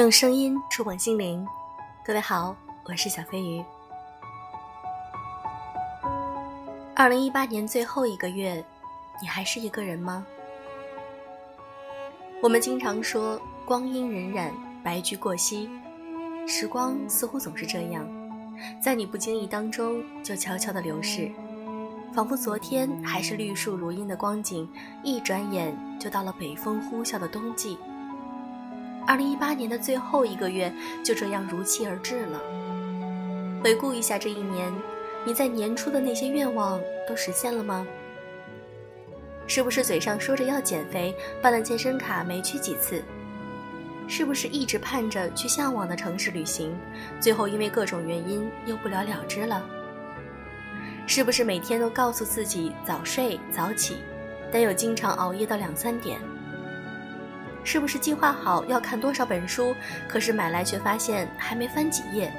用声音触碰心灵，各位好，我是小飞鱼。二零一八年最后一个月，你还是一个人吗？我们经常说光阴荏苒，白驹过隙，时光似乎总是这样，在你不经意当中就悄悄的流逝，仿佛昨天还是绿树如茵的光景，一转眼就到了北风呼啸的冬季。二零一八年的最后一个月就这样如期而至了。回顾一下这一年，你在年初的那些愿望都实现了吗？是不是嘴上说着要减肥，办了健身卡没去几次？是不是一直盼着去向往的城市旅行，最后因为各种原因又不了了之了？是不是每天都告诉自己早睡早起，但又经常熬夜到两三点？是不是计划好要看多少本书，可是买来却发现还没翻几页？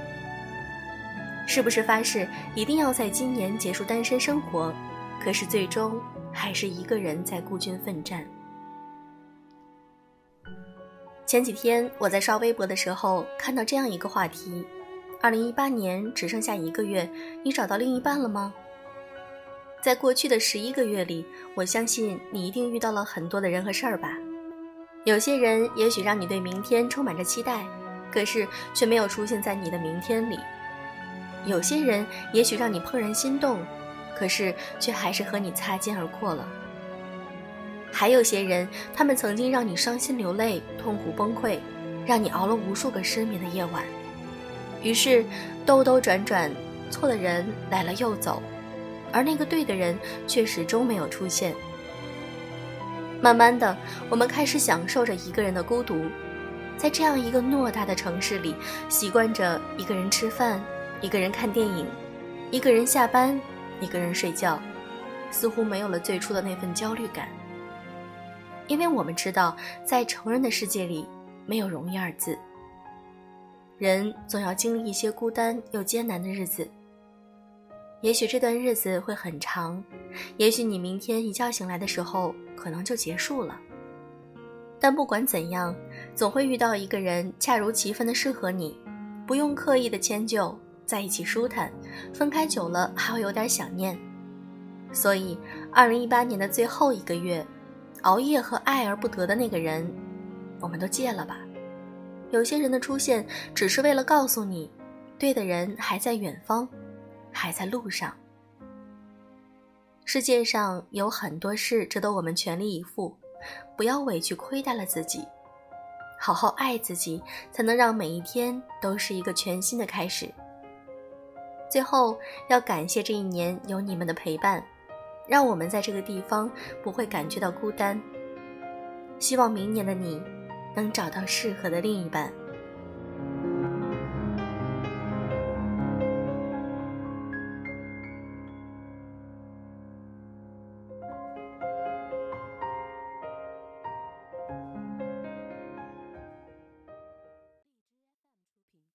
是不是发誓一定要在今年结束单身生活，可是最终还是一个人在孤军奋战？前几天我在刷微博的时候看到这样一个话题：二零一八年只剩下一个月，你找到另一半了吗？在过去的十一个月里，我相信你一定遇到了很多的人和事儿吧。有些人也许让你对明天充满着期待，可是却没有出现在你的明天里；有些人也许让你怦然心动，可是却还是和你擦肩而过了。还有些人，他们曾经让你伤心流泪、痛苦崩溃，让你熬了无数个失眠的夜晚。于是，兜兜转转，错的人来了又走，而那个对的人却始终没有出现。慢慢的，我们开始享受着一个人的孤独，在这样一个偌大的城市里，习惯着一个人吃饭，一个人看电影，一个人下班，一个人睡觉，似乎没有了最初的那份焦虑感。因为我们知道，在成人的世界里，没有容易二字。人总要经历一些孤单又艰难的日子。也许这段日子会很长，也许你明天一觉醒来的时候，可能就结束了。但不管怎样，总会遇到一个人恰如其分的适合你，不用刻意的迁就，在一起舒坦，分开久了还会有点想念。所以，二零一八年的最后一个月，熬夜和爱而不得的那个人，我们都戒了吧。有些人的出现，只是为了告诉你，对的人还在远方。还在路上。世界上有很多事值得我们全力以赴，不要委屈亏待了自己，好好爱自己，才能让每一天都是一个全新的开始。最后，要感谢这一年有你们的陪伴，让我们在这个地方不会感觉到孤单。希望明年的你，能找到适合的另一半。